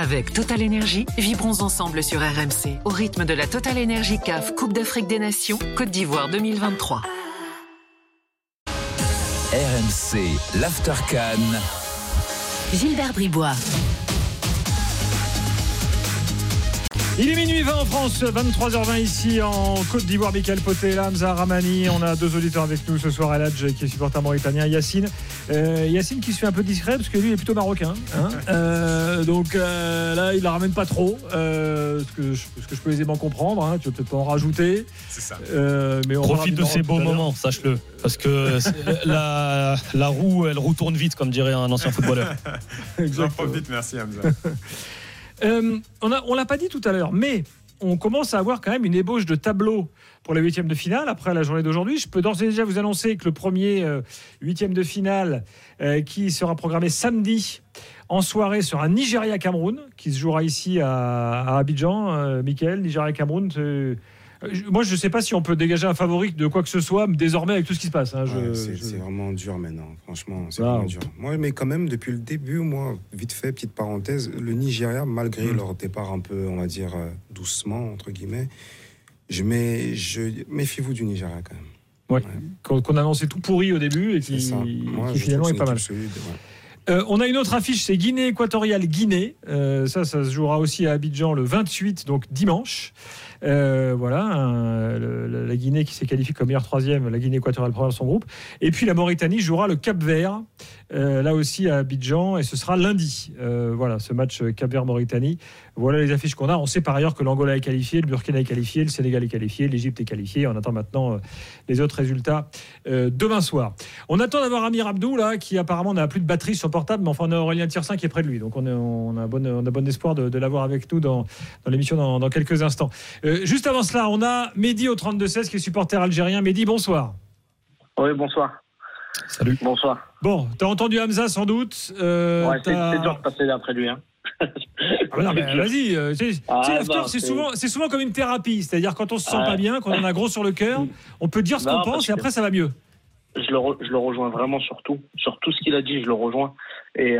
Avec Total Énergie, vibrons ensemble sur RMC au rythme de la Total Énergie CAF Coupe d'Afrique des Nations Côte d'Ivoire 2023. RMC, l'Aftercan. Gilbert Bribois. Il est minuit 20 en France, 23h20 ici en Côte d'Ivoire. Michael Poté, Hamza Ramani. On a deux auditeurs avec nous ce soir. Eladj qui est supporter mauritanien. Yacine. Euh, Yacine qui se fait un peu discret parce que lui est plutôt marocain. Hein. Euh, donc euh, là, il la ramène pas trop. ce, que je, ce, que je, peux aisément comprendre. Hein. Tu vas peut-être pas en rajouter. C'est ça. mais on Profite de ces beaux moments, sache-le. Parce que la, la, roue, elle roue tourne vite, comme dirait un ancien footballeur. J'en profite, merci Hamza. Euh, on ne l'a pas dit tout à l'heure, mais on commence à avoir quand même une ébauche de tableau pour les huitièmes de finale après la journée d'aujourd'hui. Je peux d'ores et déjà vous annoncer que le premier euh, huitième de finale euh, qui sera programmé samedi en soirée sera Nigeria-Cameroun, qui se jouera ici à, Abidjan. Michael, Nigeria-Cameroun, euh, moi, je ne sais pas si on peut dégager un favori de quoi que ce soit, désormais, avec tout ce qui se passe. Hein, c'est vraiment dur maintenant, franchement. C'est vraiment dur. Moi, mais quand même, depuis le début, moi, vite fait, petite parenthèse, le Nigeria, malgré mm. leur départ un peu, on va dire, euh, doucement, entre guillemets, je, mets, je méfiez-vous du Nigeria quand même. Ouais. Qu'on a annoncé tout pourri au début et qui, finalement est, pas mal. Euh, on a une autre affiche, c'est Guinée équatoriale Guinée. ça, ça se jouera aussi à Abidjan le 28, donc dimanche. Euh, voilà, la Guinée qui s'est qualifiée comme meilleure troisième, la Guinée équatoriale première de son groupe. Et puis la Mauritanie jouera le Cap Vert, euh, là aussi à Abidjan, et ce sera lundi. Euh, voilà, ce match Cap Vert-Mauritanie. Voilà les affiches qu'on a. On sait par ailleurs que l'Angola est qualifié, le Burkina est qualifié, le Sénégal est qualifié, l'Égypte est qualifié. On attend maintenant les autres résultats demain soir. On attend d'avoir Amir Abdou, là, qui apparemment n'a plus de batterie sur portable, mais enfin on a Aurélien Tiersin qui est près de lui. Donc on, a, bon, on a bon espoir de, l'avoir avec nous dans, l'émission dans, quelques instants. Euh, juste avant cela, on a Mehdi au 32-16 qui est supporter algérien. Mehdi, bonsoir. Oui, bonsoir. Salut. Bonsoir. Bon, t'as entendu Hamza sans doute. Euh, ouais, c'est dur de passer après lui. Hein. Ah mais vas-y. Euh, ah, bah, c'est souvent, souvent comme une thérapie. C'est-à-dire quand on se sent pas bien, quand on a gros sur le cœur, on peut dire ce qu'on pense et après ça va mieux. Je le, je le rejoins vraiment sur tout. Sur tout ce qu'il a dit, je le rejoins. Et,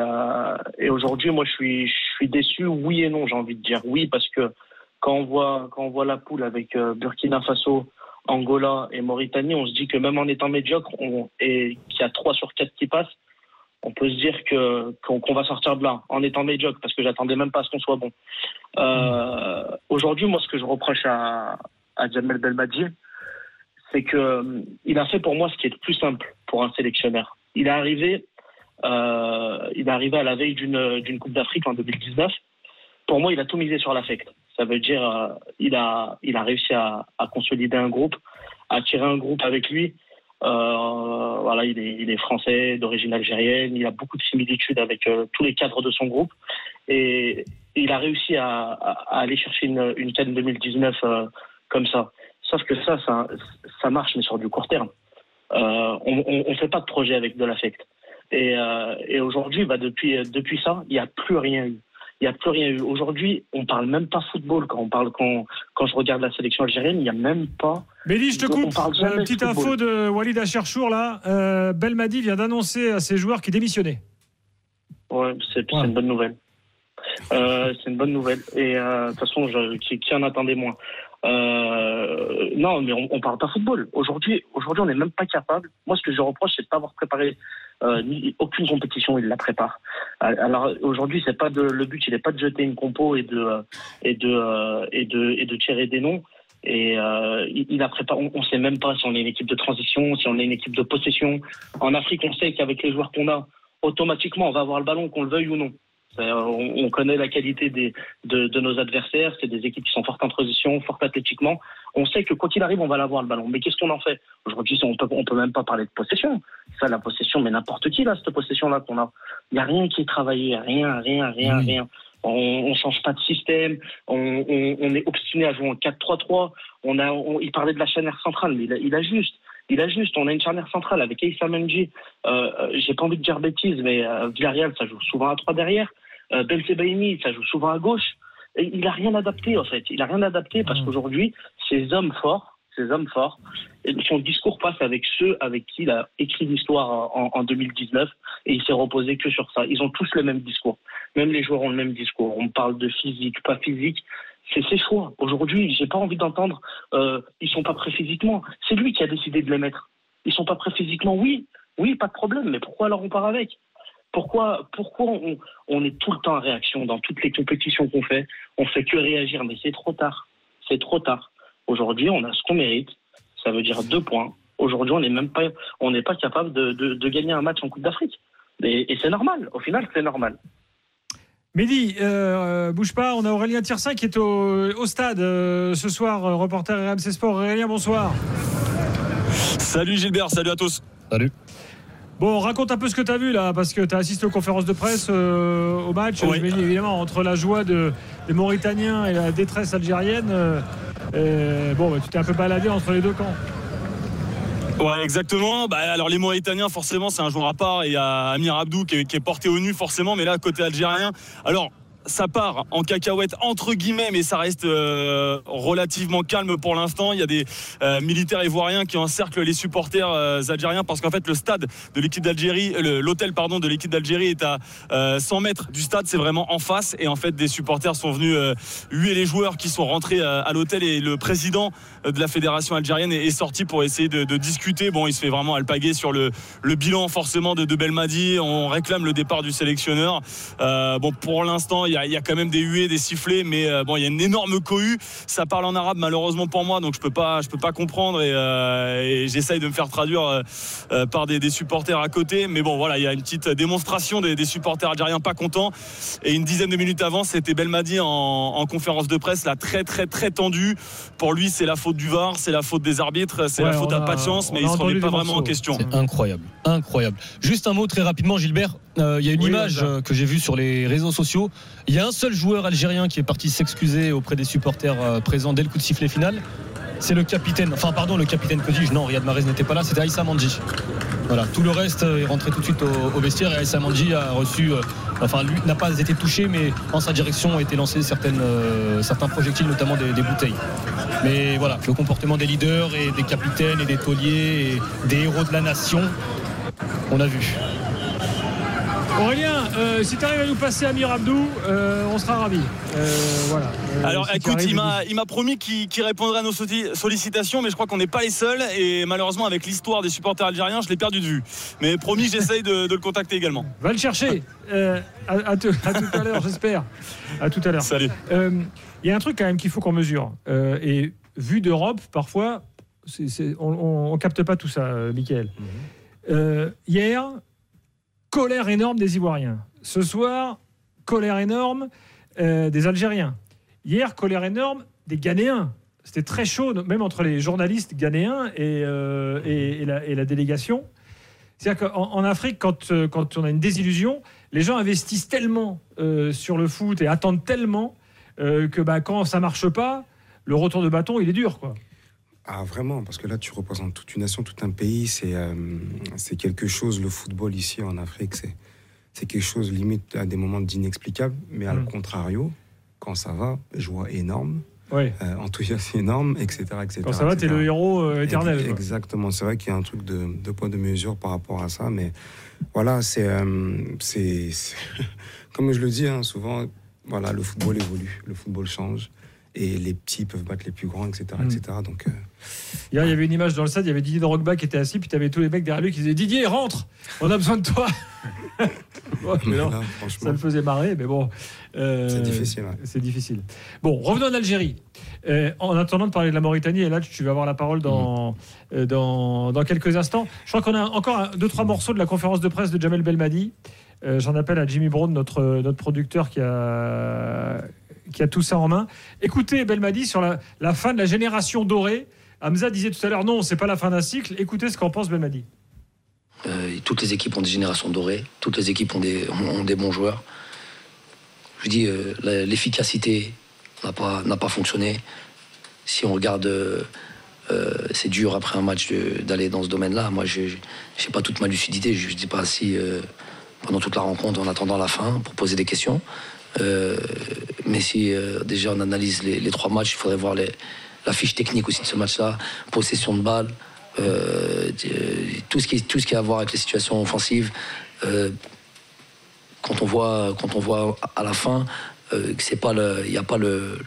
et aujourd'hui, moi, je suis, je suis déçu, oui et non, j'ai envie de dire. Oui, parce que quand on voit, quand on voit la poule avec euh, Burkina Faso, Angola et Mauritanie, on se dit que même en étant médiocre et qu'il y a 3 sur 4 qui passent, on peut se dire que qu'on va sortir de là en étant médiocre parce que j'attendais même pas à ce qu'on soit bon. Euh, Aujourd'hui, moi, ce que je reproche à, à Jamel Belmadi, c'est que il a fait pour moi ce qui est le plus simple pour un sélectionneur. Il est arrivé, euh, il est arrivé à la veille d'une Coupe d'Afrique en 2019. Pour moi, il a tout misé sur l'affect. Ça veut dire euh, il a il a réussi à, à, consolider un groupe, à tirer un groupe avec lui. Euh, voilà, il est, il est français, d'origine algérienne. Il a beaucoup de similitudes avec euh, tous les cadres de son groupe, et, il a réussi à, à, aller chercher une, une canne 2019 euh, comme ça. Sauf que ça, ça, ça marche, mais sur du court terme. Euh, on ne fait pas de projet avec de l'affect. Et, et aujourd'hui, bah depuis, depuis ça, il n'y a plus rien eu il n'y a plus rien eu. Aujourd'hui, on parle même pas football quand on parle quand, quand je regarde la sélection algérienne, il n'y a même pas. Béli, je te coupe. Euh, petite info de Walid Acharchour là. Euh, Belmadi vient d'annoncer à ses joueurs qu'il démissionnait. Ouais, c'est une bonne nouvelle. Euh, c'est une bonne nouvelle. Et euh, de toute façon, je, qui, qui, en attendait moins? Euh, Non, mais on, on parle pas football. Aujourd'hui, aujourd'hui, on n'est même pas capable. Moi, ce que je reproche, c'est de pas avoir préparé euh, aucune compétition. Il la prépare. Alors aujourd'hui, c'est pas le but, il n'est pas de jeter une compo et de de tirer des noms. Euh. On, ne sait même pas si on est une équipe de transition, si on est une équipe de possession. En Afrique, on sait qu'avec les joueurs qu'on a, automatiquement, on va avoir le ballon, qu'on le veuille ou non. On, connaît la qualité des, de, de, nos adversaires. C'est des équipes qui sont fortes en transition, fortes athlétiquement. On sait que quoi qu'il arrive, on va l'avoir le ballon. Mais qu'est-ce qu'on en fait? Aujourd'hui, on peut, on peut même pas parler de possession. Ça, la possession, mais n'importe qui là, cette possession-là qu'on a. Il y a rien qui est travaillé, rien, rien, rien, rien. On, on change pas de système. On, on, on est obstiné à jouer en 4-3-3. On a, il parlait de la charnière centrale, mais il a, il a juste. Il a juste, on a une charnière centrale avec Aïssa Menji. Euh, euh, J'ai pas envie de dire bêtises, mais euh, Villarreal, ça joue souvent à 3 derrière. Euh, Belsebaini, ça joue souvent à gauche. Et il a rien adapté, en fait. Il a rien adapté parce mmh. qu'aujourd'hui, ces hommes forts, ces hommes forts. Son discours passe avec ceux avec qui il a écrit l'histoire en, 2019 et il s'est reposé que sur ça. Ils ont tous le même discours. Même les joueurs ont le même discours. On parle de physique, pas physique. C'est ses choix. Aujourd'hui, j'ai pas envie d'entendre euh, ils sont pas prêts physiquement. C'est lui qui a décidé de les mettre. Ils sont pas prêts physiquement, oui, oui, pas de problème. Mais pourquoi alors on part avec? Pourquoi, pourquoi on, on, est tout le temps en réaction dans toutes les compétitions qu'on fait? On fait que réagir, mais c'est trop tard. C'est trop tard. Aujourd'hui, on a ce qu'on mérite. Ça veut dire deux points. Aujourd'hui, on n'est même pas, on n'est pas capable de, de, gagner un match en Coupe d'Afrique. Et, c'est normal. Au final, c'est normal. Mehdi, euh, bouge pas, on a Aurélien Tirsin qui est au, au stade euh, ce soir, euh, reporter RMC Sport. Aurélien, bonsoir. Salut Gilbert, salut à tous. Salut. Bon, raconte un peu ce que tu as vu là, parce que tu as assisté aux conférences de presse euh, au match. évidemment, entre la joie des Mauritaniens et la détresse algérienne, euh, bon, bah, tu t'es un peu baladé entre les deux camps. Ouais, exactement. Bah, alors les Mauritaniens, forcément, c'est un joueur à part. Il y a Amir Abdou qui est, qui est, porté au nu, forcément. Mais là, côté algérien, alors ça part en cacahuète entre guillemets, mais ça reste euh, relativement calme pour l'instant. Il y a des euh, militaires ivoiriens qui encerclent les supporters euh, algériens parce qu'en fait le stade de l'équipe d'Algérie, l'hôtel pardon de l'équipe d'Algérie est à 100 mètres du stade, c'est vraiment en face et en fait des supporters sont venus huer les joueurs qui sont rentrés à l'hôtel et le président de la fédération algérienne est, sorti pour essayer de, discuter. Bon, il se fait vraiment alpaguer sur le, bilan forcément de, de Belmadi. On réclame le départ du sélectionneur. bon, pour l'instant, il y a il y a quand même des huées, des sifflets, mais euh, bon, il y a une énorme cohue. Ça parle en arabe malheureusement pour moi, donc je peux pas, je peux pas comprendre et, euh, j'essaye de me faire traduire euh, par des, supporters à côté. Mais bon, voilà, il y a une petite démonstration des, supporters algériens pas contents. Et une dizaine de minutes avant, c'était Belmadi en, conférence de presse, là très très très tendu. Pour lui, c'est la faute du VAR, c'est la faute des arbitres, c'est la faute à pas de chance, mais il se remet pas vraiment en question. C'est incroyable, incroyable. Juste un mot très rapidement, Gilbert. Il y a une image que j'ai vue sur les réseaux sociaux. Il y a un seul joueur algérien qui est parti s'excuser auprès des supporters euh, présents dès le coup de sifflet final. C'est le capitaine, enfin pardon, le capitaine que dis-je, non, Riyad Mahrez n'était pas là, c'était Aïssa Mandji. Voilà, tout le reste est rentré tout de suite au, vestiaire et Aïssa Mandji a reçu, euh, enfin lui n'a pas été touché, mais en sa direction ont été lancés euh, certains projectiles, notamment des, des, bouteilles. Mais voilà, le comportement des leaders et des capitaines et des tauliers et des héros de la nation, on a vu. Aurélien, euh, si tu arrives à nous passer Amir Abdou, euh, on sera ravis. Euh, voilà. Alors écoute, il m'a promis qu'il répondrait à nos sollicitations, mais je crois qu'on n'est pas les seuls. Et malheureusement, avec l'histoire des supporters algériens, je l'ai perdu de vue. Mais promis, j'essaye de, le contacter également. Va le chercher. À, tout à l'heure, j'espère. À tout à l'heure. Salut. Il y a un truc quand même qu'il faut qu'on mesure. et vu d'Europe, parfois, on, ne capte pas tout ça, Michael. Mhm. hier, colère énorme des Ivoiriens. Ce soir, colère énorme euh, des Algériens. Hier, colère énorme des Ghanéens. C'était très chaud, même entre les journalistes ghanéens et, euh, et, la, délégation. C'est-à-dire qu'en Afrique, quand, euh, quand, on a une désillusion, les gens investissent tellement sur le foot et attendent tellement que bah, quand ça marche pas, le retour de bâton, il est dur. quoi. Ah, vraiment, parce que là, tu représentes toute une nation, tout un pays. C'est euh, c'est quelque chose, le football ici en Afrique, c'est c'est quelque chose limite à des moments d'inexplicable. Mais à le mm. contrario, quand ça va, joie énorme. Ouais. Euh, enthousiasme énorme, etc. etc. Quand ça va, t'es le héros euh, éternel. Exactement, c'est vrai qu'il y a un truc de, de poids de mesure par rapport à ça, mais voilà, c'est c'est comme je le dis hein, souvent, voilà, le football évolue, le football change et les petits peuvent battre les plus grands, etc. etc. Mm. Donc, euh, Hier, il y avait une image dans le stade, il y avait Didier Drogba qui était assis, puis tu avais tous les mecs derrière lui qui disaient Didier, rentre On a besoin de toi Ça le faisait marrer, mais bon. Euh, c'est difficile. C'est difficile. Bon, revenons en Algérie. Euh, en attendant de parler de la Mauritanie, et là, tu vas avoir la parole dans, mm. dans, dans, quelques instants. Je crois qu'on a encore deux, trois morceaux de la conférence de presse de Jamel Belmadi. J'en appelle à Jimmy Brown, notre, notre producteur qui a, qui a tout ça en main. Écoutez Belmadi sur la, fin de la génération dorée. Hamza disait tout à l'heure non, c'est pas la fin d'un cycle. Écoutez ce qu'en pense Belmadi. Euh, toutes les équipes ont des générations dorées, toutes les équipes ont des, ont, des bons joueurs. Je dis, euh, l'efficacité n'a pas, pas fonctionné. Si on regarde, euh, c'est dur après un match d'aller dans ce domaine-là. Moi, je n'ai pas toute ma lucidité. Je ne dis pas si pendant toute la rencontre, en attendant la fin, pour poser des questions. Euh, mais si euh, déjà on analyse les, trois matchs, il faudrait voir la fiche technique aussi de ce match-là, possession de balle, euh, tout, ce qui, a à voir avec les situations offensives. Quand on voit, quand on voit à la fin c'est pas n'y a pas le,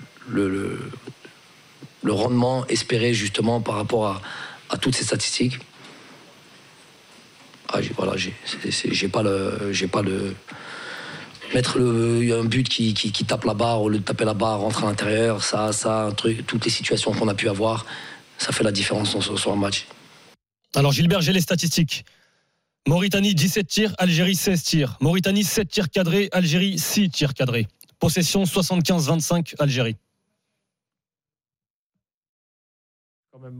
rendement espéré justement par rapport à, à toutes ces statistiques. Ah, voilà, j'ai pas le, j'ai pas le mettre le, un but qui, qui, tape la barre au lieu de taper la barre, rentrer à l'intérieur, ça, ça, un truc, toutes les situations qu'on a pu avoir, ça fait la différence sur, sur un match. Alors Gilbert, j'ai les statistiques. Mauritanie 17 tirs, Algérie 16 tirs. Mauritanie 7 tirs cadrés, Algérie 6 tirs cadrés. Possession 75-25 Algérie.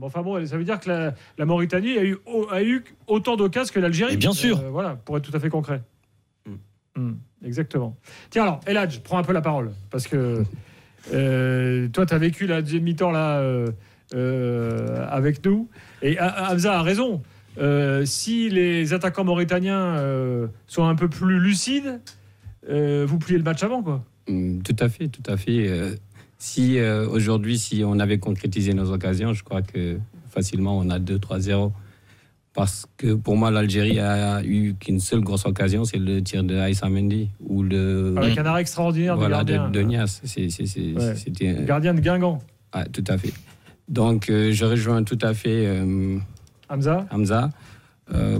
Enfin bon, ça veut dire que la, Mauritanie a eu, a eu autant d'occasions que l'Algérie. Bien sûr. Euh, voilà, pour être tout à fait concret. Hmm. Exactement. Tiens alors, Eladj, prends un peu la parole. Parce que euh, toi, tu as vécu la deuxième mi-temps là euh, avec nous. Et Hamza a raison. si les attaquants mauritaniens sont un peu plus lucides, vous pliez le match avant, quoi. Hmm, tout à fait, tout à fait si euh, aujourd'hui, si on avait concrétisé nos occasions, je crois que facilement on a 2-3-0. Parce que pour moi, l'Algérie a eu qu'une seule grosse occasion, c'est le tir de Aïssa Mendy. Ou le... Avec un arrêt extraordinaire voilà, de, de, Nias. C'était gardien de Guingamp. Ah, tout à fait. Donc, euh, je rejoins tout à fait euh, Hamza. Hamza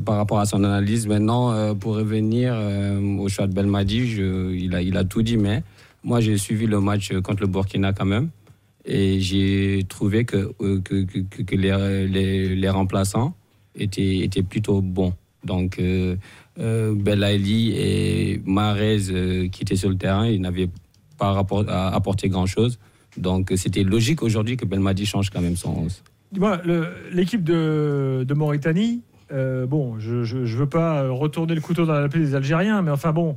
par rapport à son analyse. Maintenant, pour revenir au choix de Belmadi, il, a, il a tout dit, mais moi, j'ai suivi le match contre le Burkina quand même. Et j'ai trouvé que, euh, que, que, les, les, remplaçants étaient plutôt bons. Donc, euh, euh et Marez euh, qui étaient sur le terrain, ils n'avaient pas apporté grand-chose. Donc, c'était logique aujourd'hui que Belmadi change quand même son 11. L'équipe de, Mauritanie, bon, je ne veux pas retourner le couteau dans la plaie des Algériens, mais enfin bon,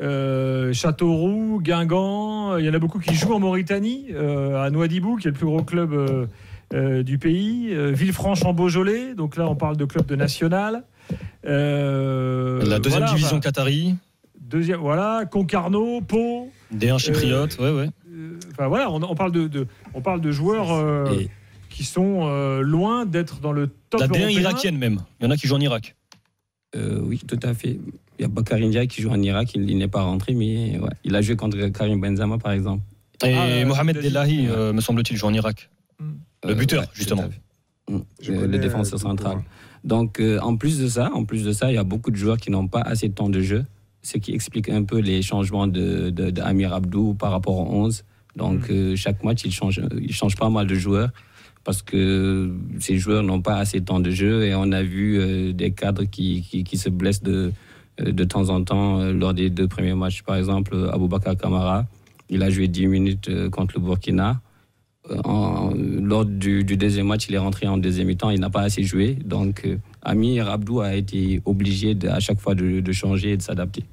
euh, Châteauroux, Guingamp, il y en a beaucoup qui jouent en Mauritanie, euh, à Nouadhibou, qui est le plus gros club euh, du pays, Villefranche en Beaujolais, donc là on parle de club de national. La deuxième division Qatari. Deuxième, voilà, Concarneau, Pau. D1 chypriote, ouais, ouais. Enfin voilà, on, parle de, on parle de joueurs qui sont loin d'être dans le top. La D1 irakienne même. Il y en a qui jouent en Irak. oui, tout à fait. Il y a Bakary qui joue en Irak, il, n'est pas rentré, mais il a joué contre Karim Benzema, par exemple. Et ah, Mohamed Delahi, euh, me semble-t-il, joue en Irak. Le buteur, justement. Mm. le défenseur central. Donc, euh, en plus de ça, en plus de ça, il y a beaucoup de joueurs qui n'ont pas assez de temps de jeu, ce qui explique un peu les changements de, de, Abdou par rapport au 11. Donc, mm. euh, chaque match, il change, il change pas mal de joueurs parce que ces joueurs n'ont pas assez de temps de jeu et on a vu des cadres qui, qui, qui se blessent de, euh, de temps en temps euh, lors des deux premiers matchs. Par exemple, Aboubakar Kamara, il a joué 10 minutes euh, contre le Burkina. Lors du, deuxième match, il est rentré en deuxième mi-temps, il n'a pas assez joué. Donc, Amir Abdou a été obligé à chaque fois de, changer et de s'adapter.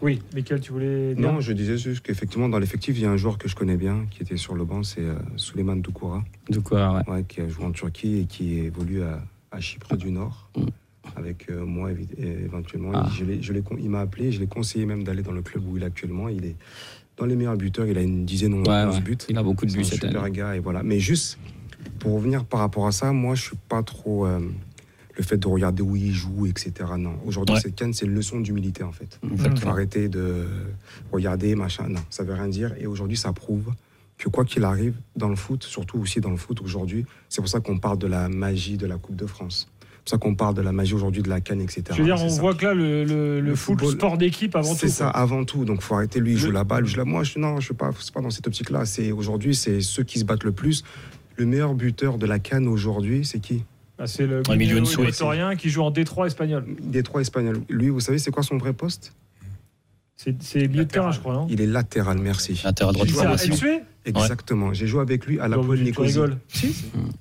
Oui, Michael, tu voulais dire Non, je disais juste qu'effectivement, dans l'effectif, il y a un joueur que je connais bien qui était sur le banc, c'est euh, Souleymane Doukoura. Doukoura, ouais. Qui a joué en Turquie et qui évolue à, à Chypre du Nord. Mm avec euh, moi éventuellement. Ah. Je il m'a appelé, je l'ai conseillé même d'aller dans le club où il est actuellement. Il est dans les meilleurs buteurs, il a une dizaine de buts. Il a beaucoup de buts cette super gars et voilà. Mais juste pour revenir par rapport à ça, moi je suis pas trop euh, le fait de regarder où il joue, etc. Non, aujourd'hui cette canne c'est une leçon d'humilité en fait. Il faut arrêter de regarder machin. Non, ça veut rien dire. Et aujourd'hui ça prouve que quoi qu'il arrive dans le foot, surtout aussi dans le foot aujourd'hui, c'est pour ça qu'on parle de la magie de la Coupe de France pour ça qu'on parle de la magie aujourd'hui de la canne, etc. Je veux dire, on voit que là, le, le, le, foot, sport d'équipe avant tout. C'est ça, avant tout. Donc, faut arrêter. Lui, il joue la balle. Je, moi, je, non, je ne pas, pas dans cette optique-là. C'est aujourd'hui, c'est ceux qui se battent le plus. Le meilleur buteur de la canne aujourd'hui, c'est qui? Bah, C'est le ouais, qui joue en Détroit espagnol. Détroit espagnol. Lui, vous savez, c'est quoi son vrai poste? C'est milieu de terrain, je crois, non? Il est latéral, merci. Latéral droit. Exactement. J'ai joué avec lui à la Pôle Nicosie.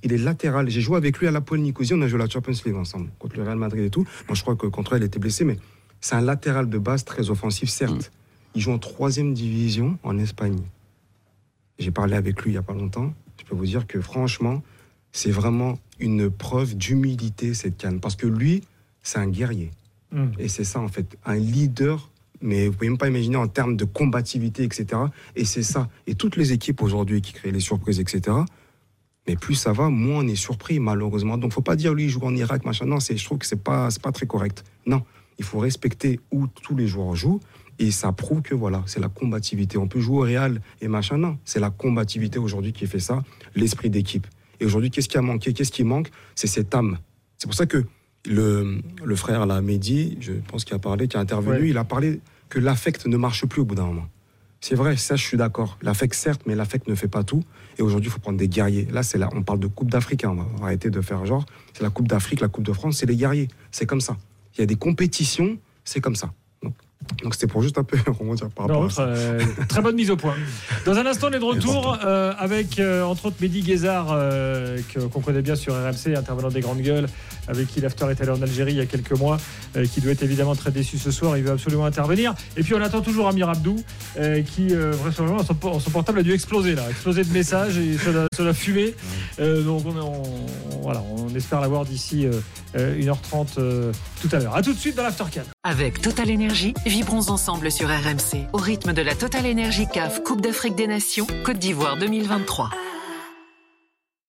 Il est latéral. J'ai joué avec lui à la Pôle Nicosie. On a joué la Champions League ensemble contre le Real Madrid et tout. Moi, je crois que contre elle, il était blessé, mais c'est un latéral de base très offensif, certes. Mm. Il joue en troisième division en Espagne. J'ai parlé avec lui il n'y a pas longtemps. Je peux vous dire que franchement, c'est vraiment une preuve d'humilité cette canne. Parce que lui, c'est un guerrier. Mm. Et c'est ça, en fait. Un leader mais vous pouvez même pas imaginer en termes de combativité, etc. Et c'est ça. Et toutes les équipes aujourd'hui qui créent les surprises, etc., Mais plus ça va, moins on est surpris, malheureusement. Donc, faut pas dire lui, il joue en Irak, machin. Non, je trouve que c'est pas, pas très correct. Non, il faut respecter où tous les joueurs jouent. Et ça prouve que voilà, c'est la combativité. On peut jouer au Real et machin. Non, c'est la combativité aujourd'hui qui fait ça, l'esprit d'équipe. Et aujourd'hui, qu'est-ce qui a manqué? Qu'est-ce qui manque? C'est cette âme. C'est pour ça que le, le frère, là, Mehdi, je pense qu'il a parlé, qui a intervenu, il a parlé que l'affect ne marche plus au bout d'un moment. C'est vrai, ça, je suis d'accord. L'affect, certes, mais l'affect ne fait pas tout. Et aujourd'hui, il faut prendre des guerriers. Là, c'est là, on parle de Coupe d'Afrique. Hein. on va arrêter de faire genre. C'est la Coupe d'Afrique, la Coupe de France, c'est les guerriers. C'est comme ça. Il y a des compétitions, c'est comme ça. Donc c'était pour juste un peu rebondir par rapport à ça. Euh, très bonne mise au point. Dans un instant, on est de retour euh, avec euh, entre autres Mehdi Guézard, qu'on connaît bien sur RMC, intervenant des grandes gueules, avec qui l'After est allé en Algérie il y a quelques mois, qui doit être évidemment très déçu ce soir. Il veut absolument intervenir. Et puis on attend toujours Amir Abdou, qui vraisemblablement son, son, portable a dû exploser là, exploser de messages et ça l'a fumé. donc on, voilà, on espère l'avoir d'ici 1h30 tout à l'heure. A tout de suite dans l'After Avec Total Énergie Vibrons ensemble sur RMC au rythme de la Total Energy CAF Coupe d'Afrique des Nations Côte d'Ivoire 2023.